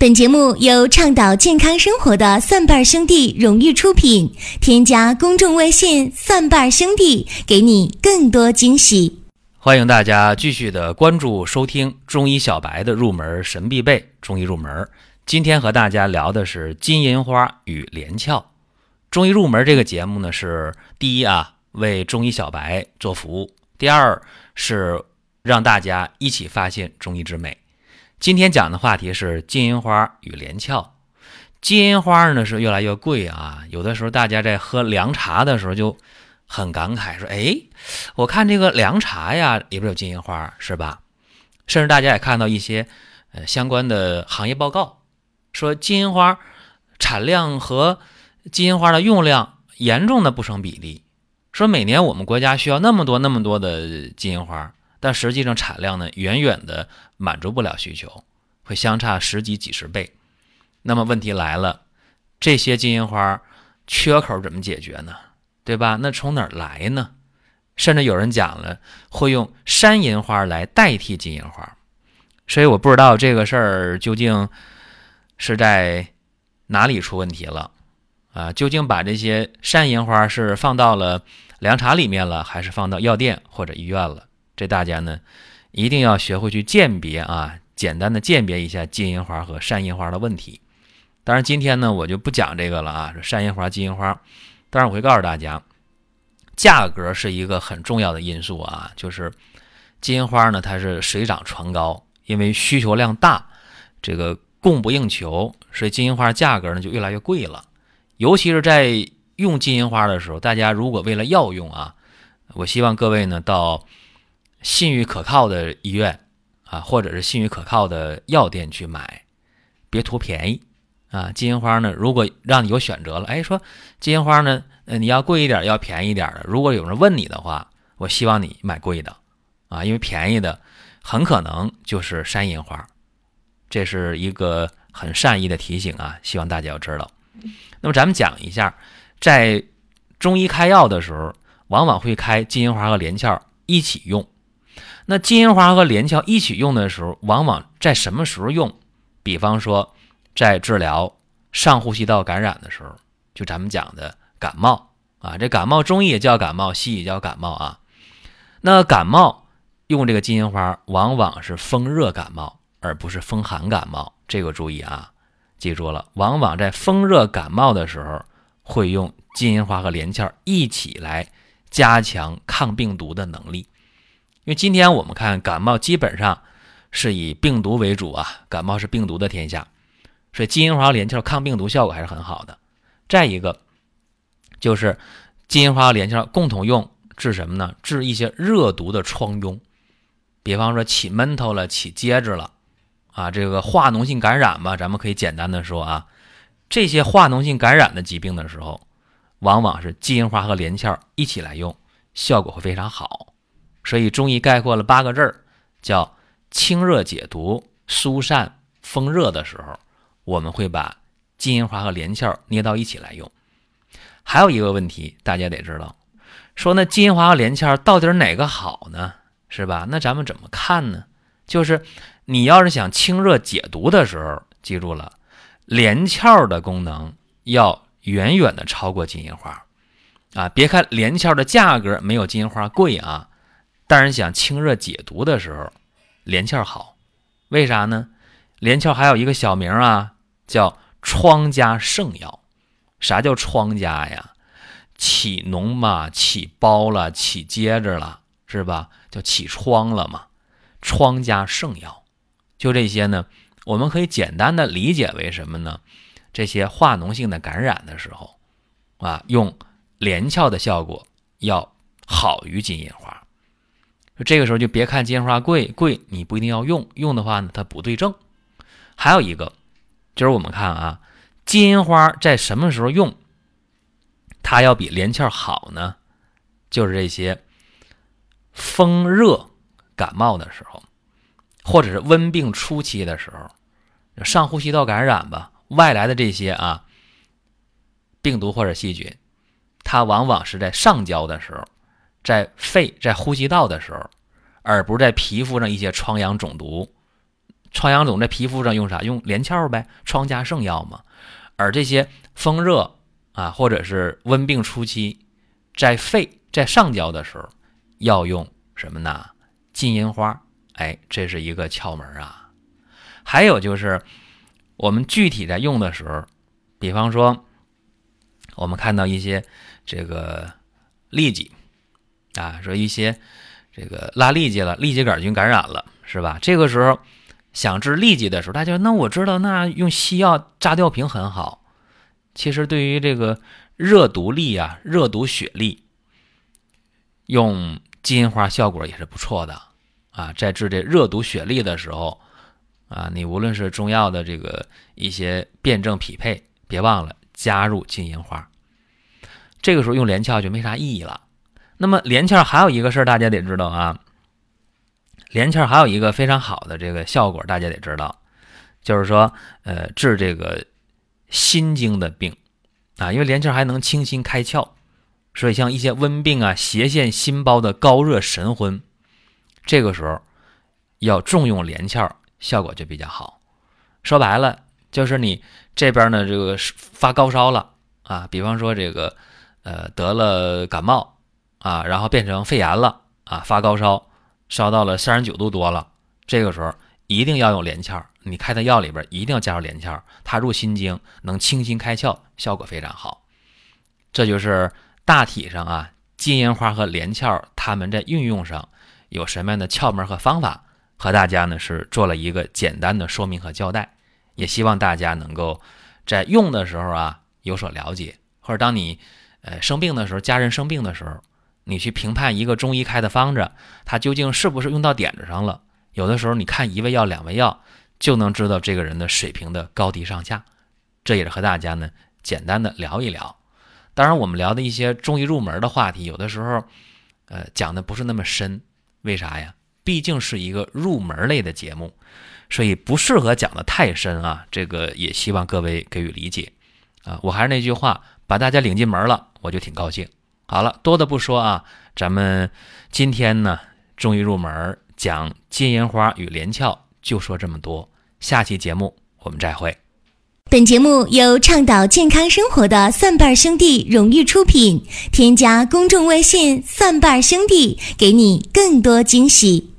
本节目由倡导健康生活的蒜瓣兄弟荣誉出品。添加公众微信“蒜瓣兄弟”，给你更多惊喜。欢迎大家继续的关注收听中医小白的入门神必备中医入门。今天和大家聊的是金银花与连翘。中医入门这个节目呢，是第一啊，为中医小白做服务；第二是让大家一起发现中医之美。今天讲的话题是金银花与连翘。金银花呢是越来越贵啊，有的时候大家在喝凉茶的时候就很感慨，说：“哎，我看这个凉茶呀里边有金银花，是吧？”甚至大家也看到一些呃相关的行业报告，说金银花产量和金银花的用量严重的不成比例，说每年我们国家需要那么多那么多的金银花。但实际上产量呢，远远的满足不了需求，会相差十几几十倍。那么问题来了，这些金银花缺口怎么解决呢？对吧？那从哪儿来呢？甚至有人讲了，会用山银花来代替金银花。所以我不知道这个事儿究竟是在哪里出问题了啊？究竟把这些山银花是放到了凉茶里面了，还是放到药店或者医院了？这大家呢，一定要学会去鉴别啊，简单的鉴别一下金银花和山银花的问题。当然，今天呢，我就不讲这个了啊，山银花、金银花。当然，我会告诉大家，价格是一个很重要的因素啊，就是金银花呢，它是水涨船高，因为需求量大，这个供不应求，所以金银花价格呢就越来越贵了。尤其是在用金银花的时候，大家如果为了药用啊，我希望各位呢到。信誉可靠的医院啊，或者是信誉可靠的药店去买，别图便宜啊！金银花呢，如果让你有选择了，哎，说金银花呢，呃，你要贵一点，要便宜一点的。如果有人问你的话，我希望你买贵的啊，因为便宜的很可能就是山银花。这是一个很善意的提醒啊，希望大家要知道。那么咱们讲一下，在中医开药的时候，往往会开金银花和连翘一起用。那金银花和连翘一起用的时候，往往在什么时候用？比方说，在治疗上呼吸道感染的时候，就咱们讲的感冒啊，这感冒中医也叫感冒，西医也叫感冒啊。那感冒用这个金银花，往往是风热感冒，而不是风寒感冒。这个注意啊，记住了，往往在风热感冒的时候，会用金银花和连翘一起来加强抗病毒的能力。因为今天我们看感冒基本上是以病毒为主啊，感冒是病毒的天下，所以金银花连翘抗病毒效果还是很好的。再一个就是金银花连翘共同用治什么呢？治一些热毒的疮痈，比方说起闷头了、起疖子了啊，这个化脓性感染吧，咱们可以简单的说啊，这些化脓性感染的疾病的时候，往往是金银花和连翘一起来用，效果会非常好。所以中医概括了八个字儿，叫清热解毒、疏散风热的时候，我们会把金银花和连翘捏到一起来用。还有一个问题，大家得知道，说那金银花和连翘到底哪个好呢？是吧？那咱们怎么看呢？就是你要是想清热解毒的时候，记住了，连翘的功能要远远的超过金银花啊！别看连翘的价格没有金银花贵啊。但是想清热解毒的时候，连翘好，为啥呢？连翘还有一个小名啊，叫疮家圣药。啥叫疮家呀？起脓嘛，起包了，起疖子了，是吧？叫起疮了嘛。疮家圣药，就这些呢。我们可以简单的理解为什么呢？这些化脓性的感染的时候，啊，用连翘的效果要好于金银花。这个时候就别看金银花贵贵，你不一定要用，用的话呢它不对症。还有一个就是我们看啊，金银花在什么时候用，它要比连翘好呢？就是这些风热感冒的时候，或者是温病初期的时候，上呼吸道感染吧，外来的这些啊病毒或者细菌，它往往是在上焦的时候。在肺、在呼吸道的时候，而不是在皮肤上一些疮疡肿毒疮疡肿在皮肤上用啥？用连翘呗，疮加圣药嘛。而这些风热啊，或者是温病初期，在肺在上焦的时候，要用什么呢？金银花。哎，这是一个窍门啊。还有就是，我们具体在用的时候，比方说，我们看到一些这个痢疾啊，说一些这个拉痢疾了，痢疾杆菌感染了，是吧？这个时候想治痢疾的时候，大家那我知道，那用西药扎吊瓶很好。其实对于这个热毒痢啊、热毒血痢，用金银花效果也是不错的啊。在治这热毒血痢的时候。啊，你无论是中药的这个一些辩证匹配，别忘了加入金银花。这个时候用连翘就没啥意义了。那么连翘还有一个事儿，大家得知道啊。连翘还有一个非常好的这个效果，大家得知道，就是说，呃，治这个心经的病啊，因为连翘还能清心开窍，所以像一些温病啊、邪陷心包的高热神昏，这个时候要重用连翘。效果就比较好，说白了就是你这边呢，这个发高烧了啊，比方说这个呃得了感冒啊，然后变成肺炎了啊，发高烧，烧到了三十九度多了，这个时候一定要用连翘，你开的药里边一定要加入连翘，它入心经能清心开窍，效果非常好。这就是大体上啊，金银花和连翘它们在运用上有什么样的窍门和方法。和大家呢是做了一个简单的说明和交代，也希望大家能够在用的时候啊有所了解，或者当你呃生病的时候，家人生病的时候，你去评判一个中医开的方子，它究竟是不是用到点子上了？有的时候你看一味药、两味药，就能知道这个人的水平的高低上下。这也是和大家呢简单的聊一聊。当然，我们聊的一些中医入门的话题，有的时候呃讲的不是那么深，为啥呀？毕竟是一个入门类的节目，所以不适合讲的太深啊。这个也希望各位给予理解啊。我还是那句话，把大家领进门了，我就挺高兴。好了，多的不说啊，咱们今天呢，终于入门讲金银花与连翘，就说这么多。下期节目我们再会。本节目由倡导健康生活的蒜瓣兄弟荣誉出品，添加公众微信“蒜瓣兄弟”，给你更多惊喜。